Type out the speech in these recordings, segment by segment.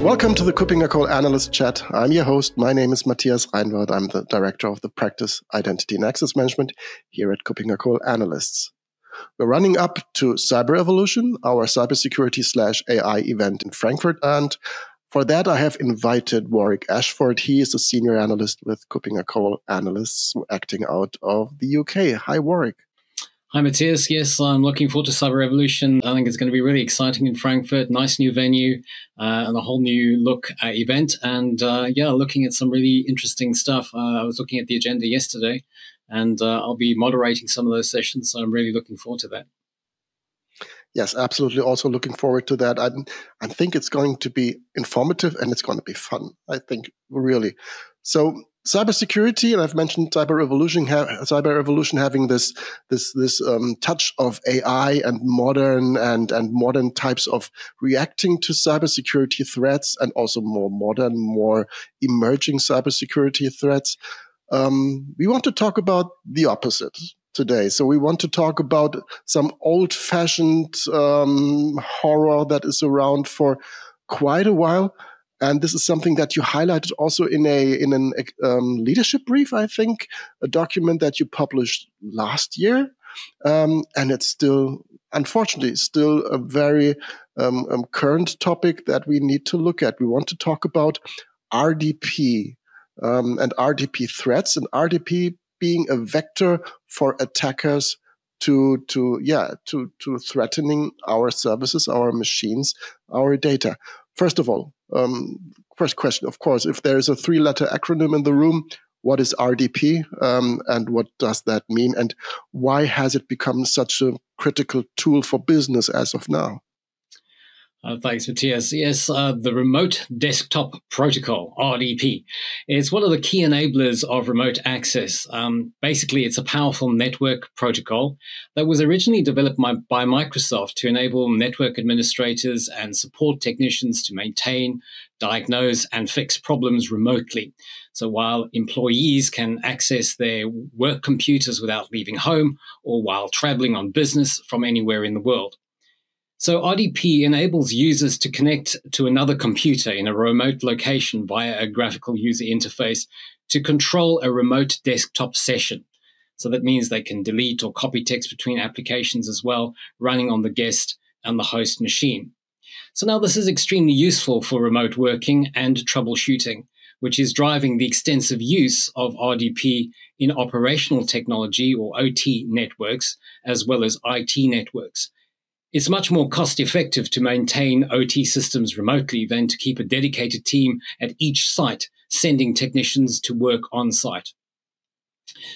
Welcome to the KuppingerCole Analyst Chat. I'm your host. My name is Matthias Reinwarth. I'm the Director of the Practice Identity and Access Management here at KuppingerCole Analysts. We're running up to Cyber Evolution, our cybersecurity slash AI event in Frankfurt. And for that, I have invited Warwick Ashford. He is a senior analyst with KuppingerCole Analysts acting out of the UK. Hi, Warwick. Hi, Matthias. Yes, I'm looking forward to Cyber Evolution. I think it's going to be really exciting in Frankfurt. Nice new venue uh, and a whole new look uh, event. And uh, yeah, looking at some really interesting stuff. Uh, I was looking at the agenda yesterday and uh, I'll be moderating some of those sessions. So I'm really looking forward to that. Yes, absolutely. Also looking forward to that. I, I think it's going to be informative and it's going to be fun. I think really. So cybersecurity, and I've mentioned cyber evolution, ha- cyber evolution having this this this um, touch of AI and modern and and modern types of reacting to cybersecurity threats, and also more modern, more emerging cybersecurity threats. Um, we want to talk about the opposite today. So we want to talk about some old-fashioned um, horror that is around for quite a while and this is something that you highlighted also in a in an um, leadership brief, I think, a document that you published last year, um, and it's still, unfortunately, still a very um, um current topic that we need to look at. We want to talk about RDP um, and RDP threats, and RDP being a vector for attackers to to yeah to to threatening our services, our machines, our data. First of all, um, first question, of course, if there is a three letter acronym in the room, what is RDP um, and what does that mean? And why has it become such a critical tool for business as of now? Uh, thanks, Matthias. Yes, uh, the Remote Desktop Protocol, RDP, is one of the key enablers of remote access. Um, basically, it's a powerful network protocol that was originally developed by, by Microsoft to enable network administrators and support technicians to maintain, diagnose, and fix problems remotely. So while employees can access their work computers without leaving home or while traveling on business from anywhere in the world. So RDP enables users to connect to another computer in a remote location via a graphical user interface to control a remote desktop session. So that means they can delete or copy text between applications as well, running on the guest and the host machine. So now this is extremely useful for remote working and troubleshooting, which is driving the extensive use of RDP in operational technology or OT networks, as well as IT networks it's much more cost effective to maintain OT systems remotely than to keep a dedicated team at each site sending technicians to work on site.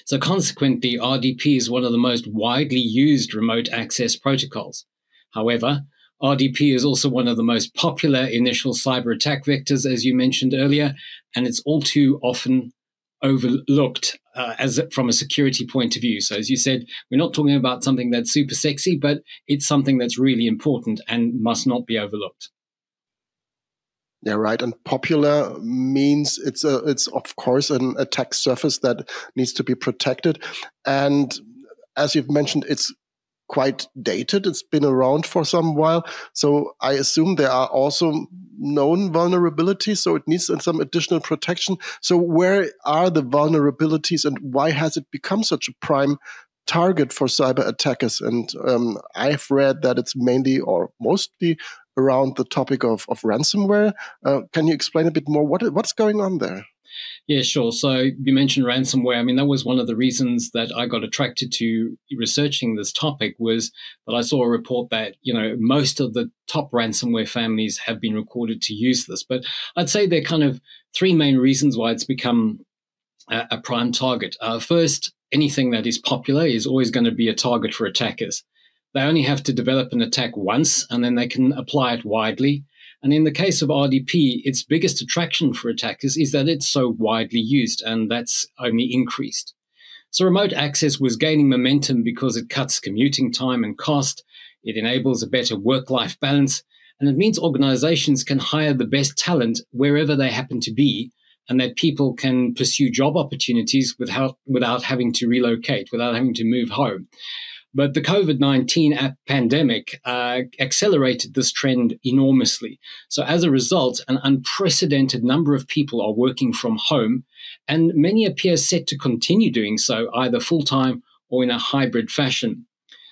So, consequently, RDP is one of the most widely used remote access protocols. However, RDP is also one of the most popular initial cyber attack vectors, as you mentioned earlier, and it's all too often overlooked uh, as from a security point of view. So, as you said, we're not talking about something that's super sexy, but it's something that's really important and must not be overlooked. Yeah, right. And popular means it's a, it's of course an attack surface that needs to be protected. And as you've mentioned, it's quite dated. It's been around for some while. So I assume there are also known vulnerabilities. So it needs some additional protection. So where are the vulnerabilities and why has it become such a prime target for cyber attackers? And um, I've read that it's mainly or mostly around the topic of, of ransomware. Uh, can you explain a bit more what what's going on there? Yeah, sure. So you mentioned ransomware. I mean, that was one of the reasons that I got attracted to researching this topic was that I saw a report that, you know, most of the top ransomware families have been recorded to use this. But I'd say there are kind of three main reasons why it's become a, a prime target. Uh, first, anything that is popular is always going to be a target for attackers. They only have to develop an attack once and then they can apply it widely. And in the case of RDP, its biggest attraction for attackers is that it's so widely used, and that's only increased. So remote access was gaining momentum because it cuts commuting time and cost, it enables a better work life balance, and it means organizations can hire the best talent wherever they happen to be, and that people can pursue job opportunities without, without having to relocate, without having to move home. But the COVID 19 pandemic uh, accelerated this trend enormously. So, as a result, an unprecedented number of people are working from home, and many appear set to continue doing so either full time or in a hybrid fashion.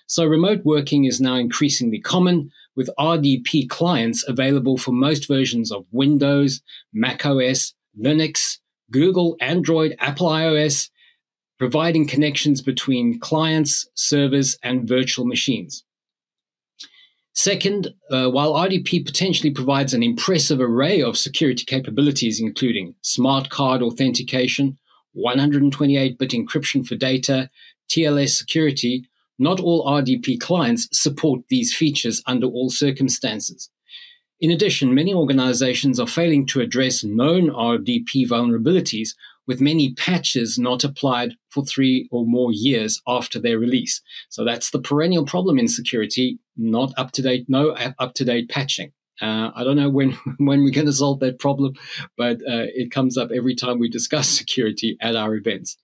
So, remote working is now increasingly common, with RDP clients available for most versions of Windows, Mac OS, Linux, Google, Android, Apple iOS, providing connections between clients, servers, and virtual machines. Second, uh, while RDP potentially provides an impressive array of security capabilities, including smart card authentication, 128 bit encryption for data, TLS security, not all RDP clients support these features under all circumstances. In addition, many organizations are failing to address known RDP vulnerabilities with many patches not applied for three or more years after their release. So that's the perennial problem in security, not up to date, no up to date patching. Uh, I don't know when, when we're going to solve that problem, but uh, it comes up every time we discuss security at our events.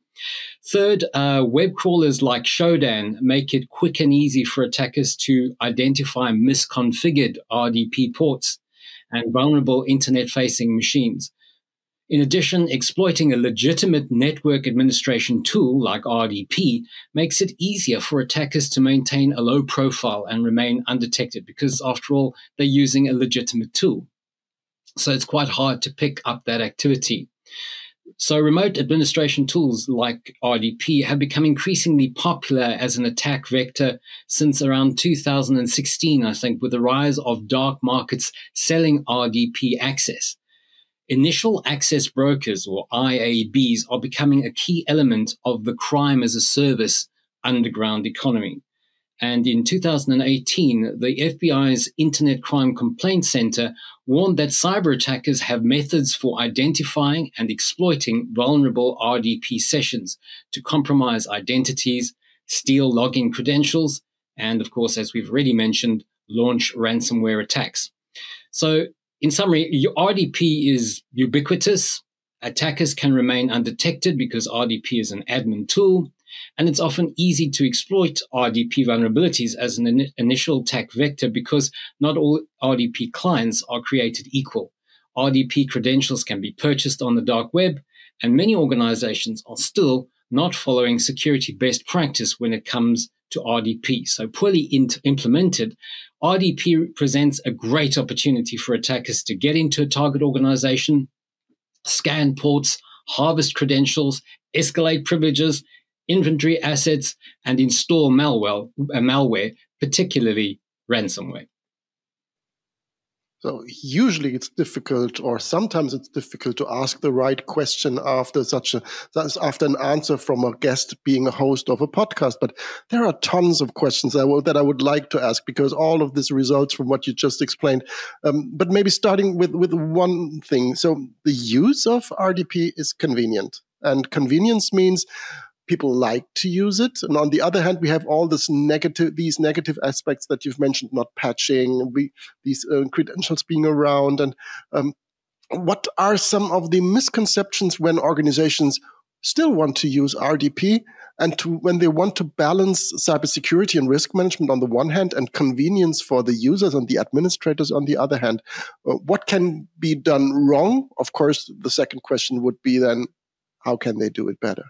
Third, uh, web crawlers like Shodan make it quick and easy for attackers to identify misconfigured RDP ports and vulnerable internet facing machines. In addition, exploiting a legitimate network administration tool like RDP makes it easier for attackers to maintain a low profile and remain undetected because, after all, they're using a legitimate tool. So it's quite hard to pick up that activity. So, remote administration tools like RDP have become increasingly popular as an attack vector since around 2016, I think, with the rise of dark markets selling RDP access. Initial access brokers or IABs are becoming a key element of the crime as a service underground economy. And in 2018, the FBI's Internet Crime Complaint Center warned that cyber attackers have methods for identifying and exploiting vulnerable RDP sessions to compromise identities, steal login credentials, and of course, as we've already mentioned, launch ransomware attacks. So in summary, RDP is ubiquitous. Attackers can remain undetected because RDP is an admin tool, and it's often easy to exploit RDP vulnerabilities as an in- initial attack vector because not all RDP clients are created equal. RDP credentials can be purchased on the dark web, and many organizations are still not following security best practice when it comes to RDP. So poorly in- implemented, RDP presents a great opportunity for attackers to get into a target organization, scan ports, harvest credentials, escalate privileges, inventory assets, and install malware, uh, malware particularly ransomware. So usually it's difficult, or sometimes it's difficult to ask the right question after such a after an answer from a guest being a host of a podcast. But there are tons of questions that I, will, that I would like to ask because all of this results from what you just explained. Um, but maybe starting with with one thing. So the use of RDP is convenient, and convenience means people like to use it. And on the other hand we have all this negative these negative aspects that you've mentioned not patching we, these uh, credentials being around. And um, what are some of the misconceptions when organizations still want to use rdp and to, when they want to balance cybersecurity and risk management on the one hand and convenience for the users and the administrators on the other hand? Uh, what can be done wrong? Of course the second question would be then how can they do it better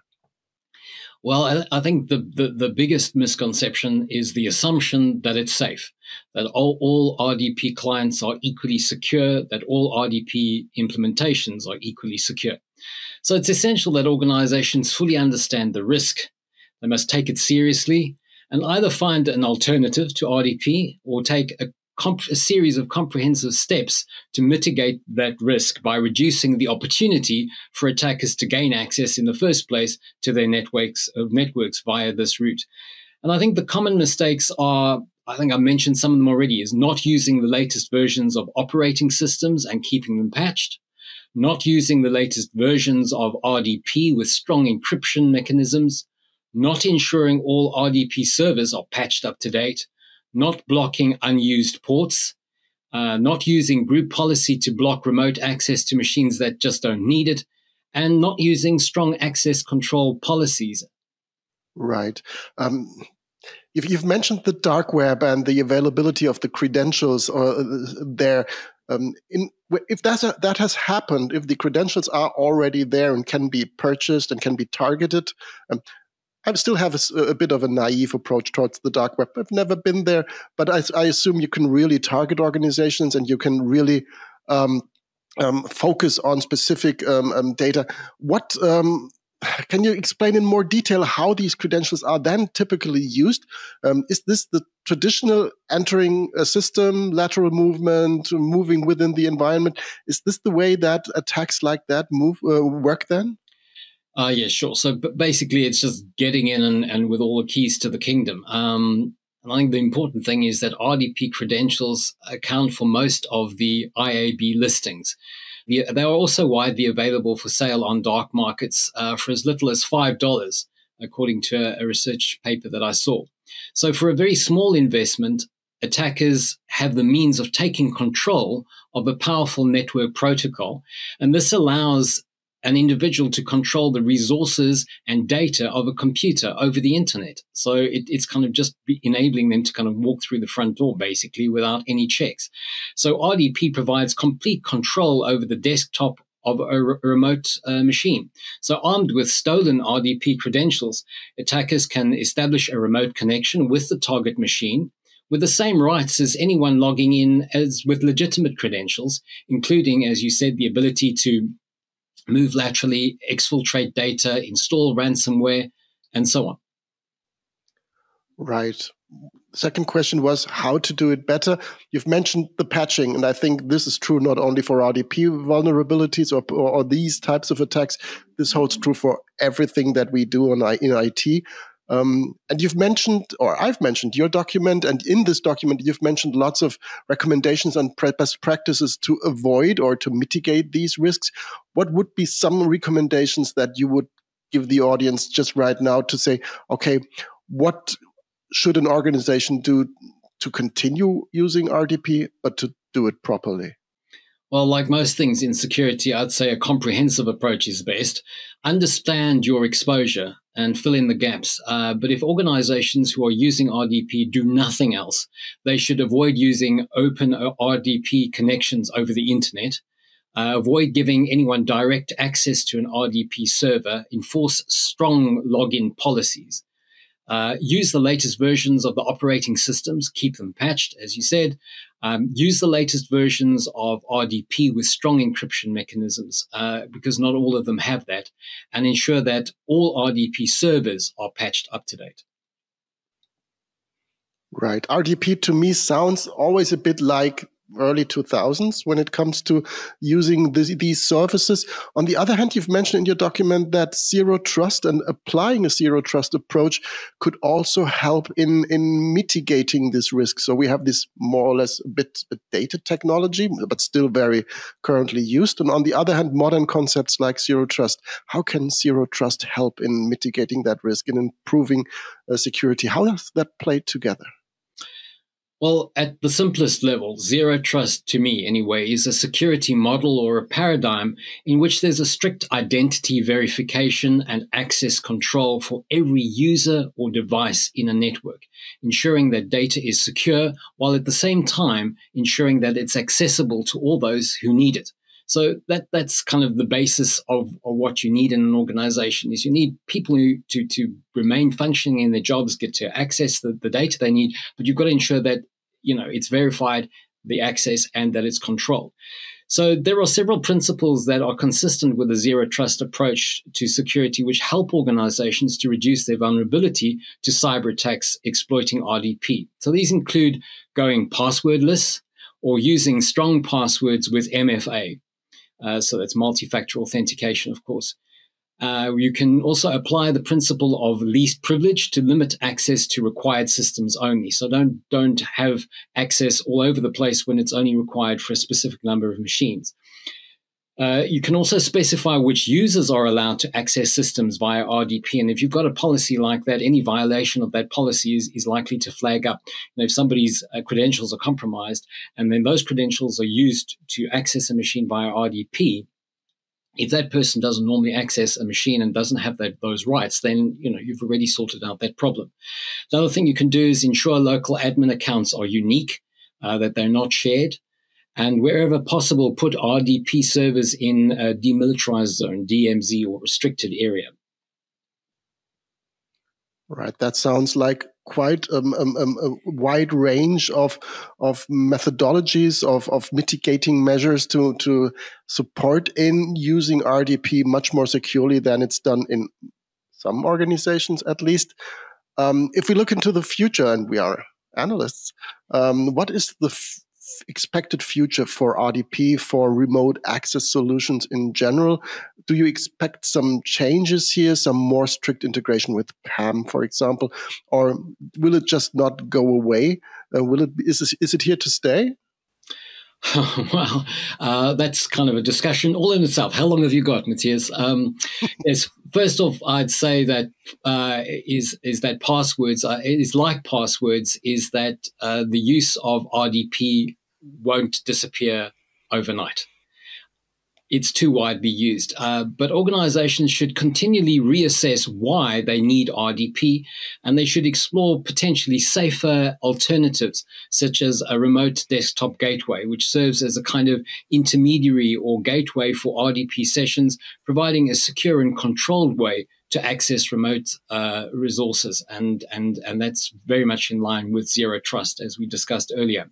well, I, think the, the, the, biggest misconception is the assumption that it's safe, that all, all RDP clients are equally secure, that all RDP implementations are equally secure. So it's essential that organizations fully understand the risk. They must take it seriously and either find an alternative to RDP or take a comp- a series of comprehensive steps to mitigate that risk by reducing the opportunity for attackers to gain access in the first place to their networks of networks via this route. And I think the common mistakes are I think I mentioned some of them already is not using the latest versions of operating systems and keeping them patched, not using the latest versions of RDP with strong encryption mechanisms, not ensuring all RDP servers are patched up to date, not blocking unused ports, uh, not using group policy to block remote access to machines that just don't need it, and not using strong access control policies. Right. Um, You've, mentioned the dark web and the availability of the credentials or uh, there. Um, in, if that's a, that has happened, if the credentials are already there and can be purchased and can be targeted, um, I still have a, a, bit of a naive approach towards the dark web. I've never been there, but I, I assume you can really target organizations and you can really um, um, focus on specific um, um data. What um, can you explain in more detail how these credentials are then typically used? Um, is this the traditional entering a system, lateral movement, moving within the environment? Is this the way that attacks like that move uh, work then? Uh, yeah, sure. So basically, it's just getting in and, and with all the keys to the kingdom. Um, and I think the important thing is that RDP credentials account for most of the IAB listings. The, they are also widely available for sale on dark markets uh, for as little as $5, according to a, a research paper that I saw. So, for a very small investment, attackers have the means of taking control of a powerful network protocol. And this allows an individual to control the resources and data of a computer over the internet. So it, it's kind of just enabling them to kind of walk through the front door basically without any checks. So RDP provides complete control over the desktop of a, re- remote uh, machine. So, armed with stolen RDP credentials, attackers can establish a remote connection with the target machine with the same rights as anyone logging in as with legitimate credentials, including, as you said, the ability to move laterally, exfiltrate data, install ransomware, and so on. Right. Second question was how to do it better. You've mentioned the patching, and I think this is true not only for RDP vulnerabilities or, or, or these types of attacks. This holds true for everything that we do on, in IT. Um, and you've mentioned, or I've mentioned your document, and in this document, you've mentioned lots of recommendations and best practices to avoid or to mitigate these risks. What would be some recommendations that you would give the audience just right now to say, okay, what should an organization do to continue using RDP, but to do it properly? Well, like most things in security, I'd say a comprehensive approach is best. Understand your exposure and fill in the gaps. Uh, but if organizations who are using RDP do nothing else, they should avoid using open RDP connections over the internet. Uh, avoid giving anyone direct access to an RDP server. Enforce strong login policies. Uh, use the latest versions of the operating systems, keep them patched, as you said. Um, use the latest versions of RDP with strong encryption mechanisms, uh, because not all of them have that, and ensure that all RDP servers are patched up to date. Right. RDP to me sounds always a bit like early 2000s when it comes to using this, these services. On the other hand, you've mentioned in your document that zero trust and applying a zero trust approach could also help in, in mitigating this risk. So we have this more or less a bit dated technology, but still very currently used. And on the other hand, modern concepts like zero trust. How can zero trust help in mitigating that risk and improving uh, security? How does that play together? Well, at the simplest level, zero trust to me anyway is a security model or a paradigm in which there's a strict identity verification and access control for every user or device in a network, ensuring that data is secure while at the same time ensuring that it's accessible to all those who need it. So that that's kind of the basis of, of what you need in an organization is you need people who to to remain functioning in their jobs, get to access the, the data they need, but you've got to ensure that you know it's verified the access and that it's controlled. So there are several principles that are consistent with the zero trust approach to security, which help organizations to reduce their vulnerability to cyber attacks exploiting RDP. So these include going passwordless or using strong passwords with MFA. Uh, so that's multi-factor authentication, of course. Uh, you can also apply the principle of least privilege to limit access to required systems only. So don't don't have access all over the place when it's only required for a specific number of machines. Uh, you can also specify which users are allowed to access systems via RDP. And if you've got a policy like that, any violation of that policy is, is likely to flag up. And if somebody's uh, credentials are compromised and then those credentials are used to access a machine via RDP, if that person doesn't normally access a machine and doesn't have that, those rights, then you know you've already sorted out that problem. The other thing you can do is ensure local admin accounts are unique, uh, that they're not shared, and wherever possible, put RDP servers in a demilitarized zone, DMZ, or restricted area. Right. That sounds like quite um, um, um, a wide range of of methodologies of, of mitigating measures to to support in using RDP much more securely than it's done in some organizations, at least. Um, if we look into the future, and we are analysts, um, what is the expected future for RDP for remote access solutions in general? Do you expect some changes here, some more strict integration with PAM, for example, or will it just not go away? Uh, will it is this, is it here to stay? well, uh, that's kind of a discussion all in itself. How long have you got, Matthias? Um, yes, first off, I'd say that uh, is is that passwords uh, is like passwords is that uh, the use of RDP won't disappear overnight. It's too widely used. Uh, but organizations should continually reassess why they need RDP and they should explore potentially safer alternatives, such as a remote desktop gateway, which serves as a kind of intermediary or gateway for RDP sessions, providing a secure and controlled way to access remote uh, resources. And, and, and that's very much in line with zero trust, as we discussed earlier.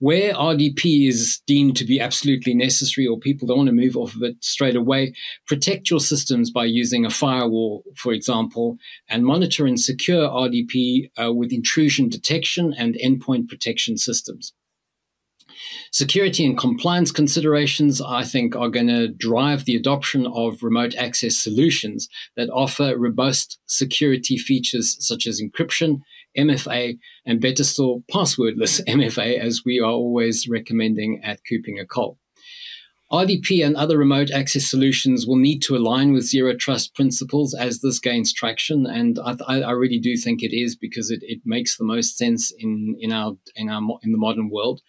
Where RDP is deemed to be absolutely necessary or people don't want to move off of it straight away, protect your systems by using a firewall, for example, and monitor and secure RDP uh, with intrusion detection and endpoint protection systems. Security and compliance considerations, I think, are going to drive the adoption of remote access solutions that offer robust security features such as encryption, MFA, and better still, passwordless MFA, as we are always recommending at KuppingerCole. RDP and other remote access solutions will need to align with zero trust principles as this gains traction, and I, I really do think it is because it, it makes the most sense in in our in our in the modern world.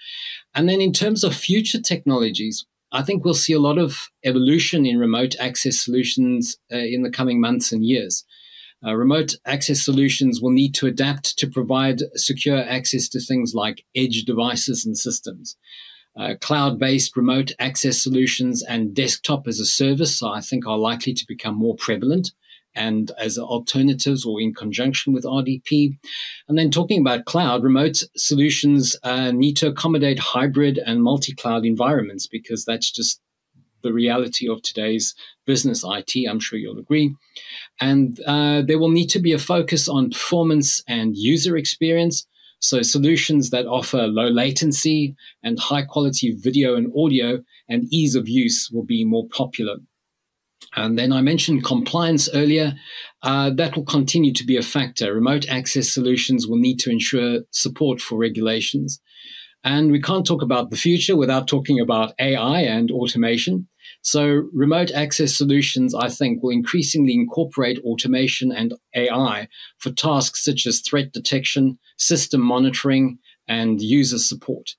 And then in terms of future technologies, I think we'll see a lot of evolution in remote access solutions uh, in the coming months and years. Uh, remote access solutions will need to adapt to provide secure access to things like edge devices and systems. Uh, cloud based remote access solutions and desktop as a service, I think, are likely to become more prevalent and as alternatives or in conjunction with RDP. And then talking about cloud, remote solutions uh, need to accommodate hybrid and multi cloud environments because that's just the reality of today's business IT. I'm sure you'll agree. And uh, there will need to be a focus on performance and user experience. So, solutions that offer low latency and high quality video and audio and ease of use will be more popular. And then I mentioned compliance earlier. Uh, that will continue to be a factor. Remote access solutions will need to ensure support for regulations. And we can't talk about the future without talking about AI and automation. So, remote access solutions, I think, will increasingly incorporate automation and AI for tasks such as threat detection, system monitoring, and user support.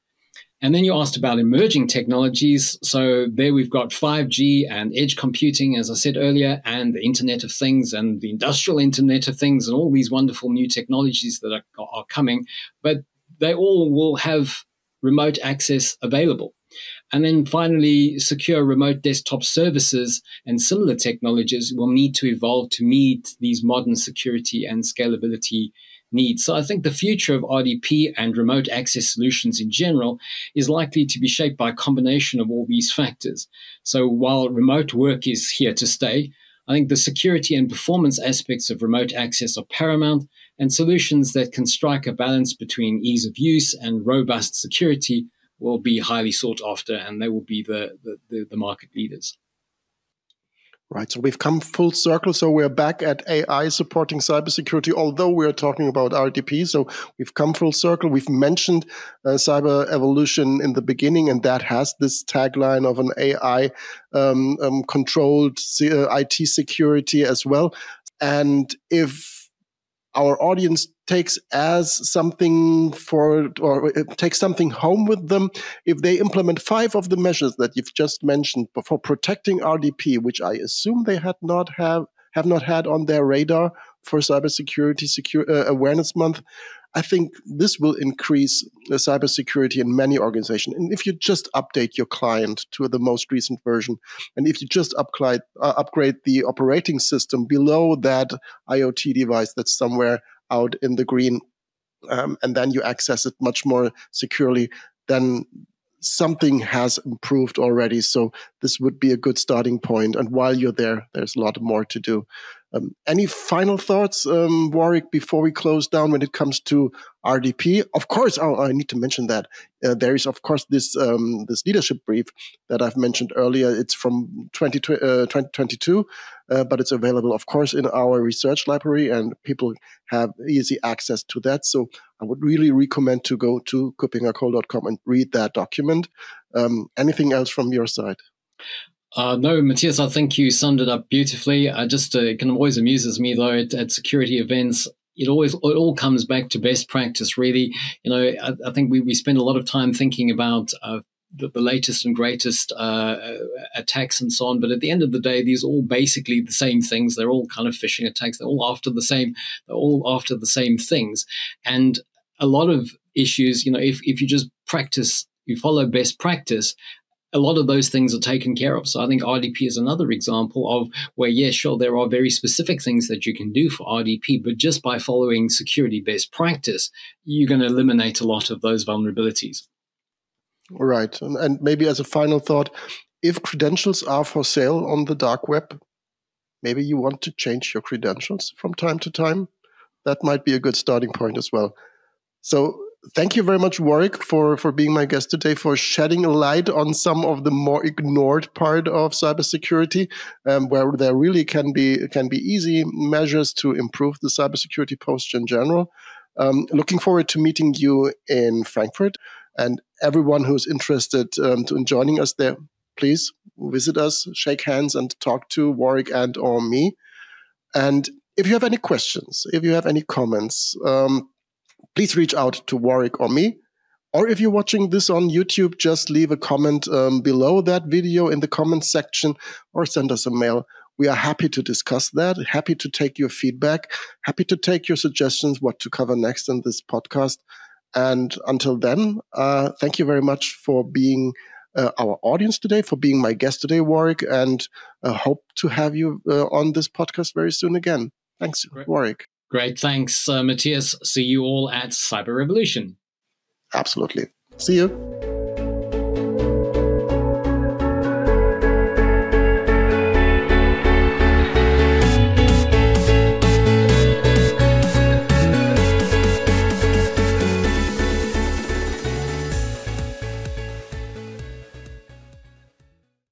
And then you asked about emerging technologies. So, there we've got 5G and edge computing, as I said earlier, and the Internet of Things and the industrial Internet of Things, and all these wonderful new technologies that are, are coming. But they all will have remote access available. And then finally, secure remote desktop services and similar technologies will need to evolve to meet these modern security and scalability needs. So I think the future of RDP and remote access solutions in general is likely to be shaped by a combination of all these factors. So while remote work is here to stay, I think the security and performance aspects of remote access are paramount, and solutions that can strike a balance between ease of use and robust security will be highly sought after and they will be the, the, the, the market leaders. Right. So we've come full circle. So we're back at AI supporting cybersecurity, although we're talking about RDP. So we've come full circle. We've mentioned uh, cyber evolution in the beginning, and that has this tagline of an AI um, um, controlled uh, IT security as well. And if our audience takes as something for or takes something home with them if they implement five of the measures that you've just mentioned for protecting RDP, which I assume they had not have have not had on their radar for cybersecurity secure, uh, awareness month. I think this will increase the cybersecurity in many organizations. And if you just update your client to the most recent version, and if you just upgrade, uh, upgrade the operating system below that IoT device that's somewhere out in the green, um, and then you access it much more securely, then something has improved already. So this would be a good starting point. And while you're there, there's a lot more to do. Um, any final thoughts, um, Warwick, before we close down when it comes to RDP? Of course, oh, I need to mention that uh, there is, of course, this um, this leadership brief that I've mentioned earlier. It's from 20, uh, 2022, uh, but it's available, of course, in our research library, and people have easy access to that. So I would really recommend to go to kuppingercole.com and read that document. Um, anything else from your side? Uh, no, Matthias, I think you summed it up beautifully. I just uh, it kind of always amuses me though at, at, security events. It always it all comes back to best practice. Really, you know, I, I think we, we spend a lot of time thinking about uh, the, the, latest and greatest uh, attacks and so on. But at the end of the day, these are all basically the same things. They're all kind of phishing attacks. They're all after the same. They're all after the same things. And a lot of issues, you know, if if you just practice, you follow best practice, a lot of those things are taken care of. So I think RDP is another example of where, yes, yeah, sure, there are very specific things that you can do for RDP, but just by following security best practice, you're going to eliminate a lot of those vulnerabilities. Right. And, and maybe as a final thought, if credentials are for sale on the dark web, maybe you want to change your credentials from time to time. That might be a good starting point as well. So thank you very much, Warwick, for, for being my guest today, for shedding a light on some of the more ignored part of cybersecurity, um, where there really can be can be easy measures to improve the cybersecurity posture in general. Um, looking forward to meeting you in Frankfurt, and everyone who's interested um, in joining us there, please visit us, shake hands, and talk to Warwick and or me. And if you have any questions, if you have any comments, um, please reach out to Warwick or me. Or if you're watching this on YouTube, just leave a comment um, below that video in the comment section or send us a mail. We are happy to discuss that, happy to take your feedback, happy to take your suggestions, what to cover next in this podcast. And until then, uh, thank you very much for being uh, our audience today, for being my guest today, Warwick, and uh, hope to have you uh, on this podcast very soon again. Thanks, Great. Warwick. Great. Thanks, uh, Matthias. See you all at Cyber Evolution. Absolutely. See you.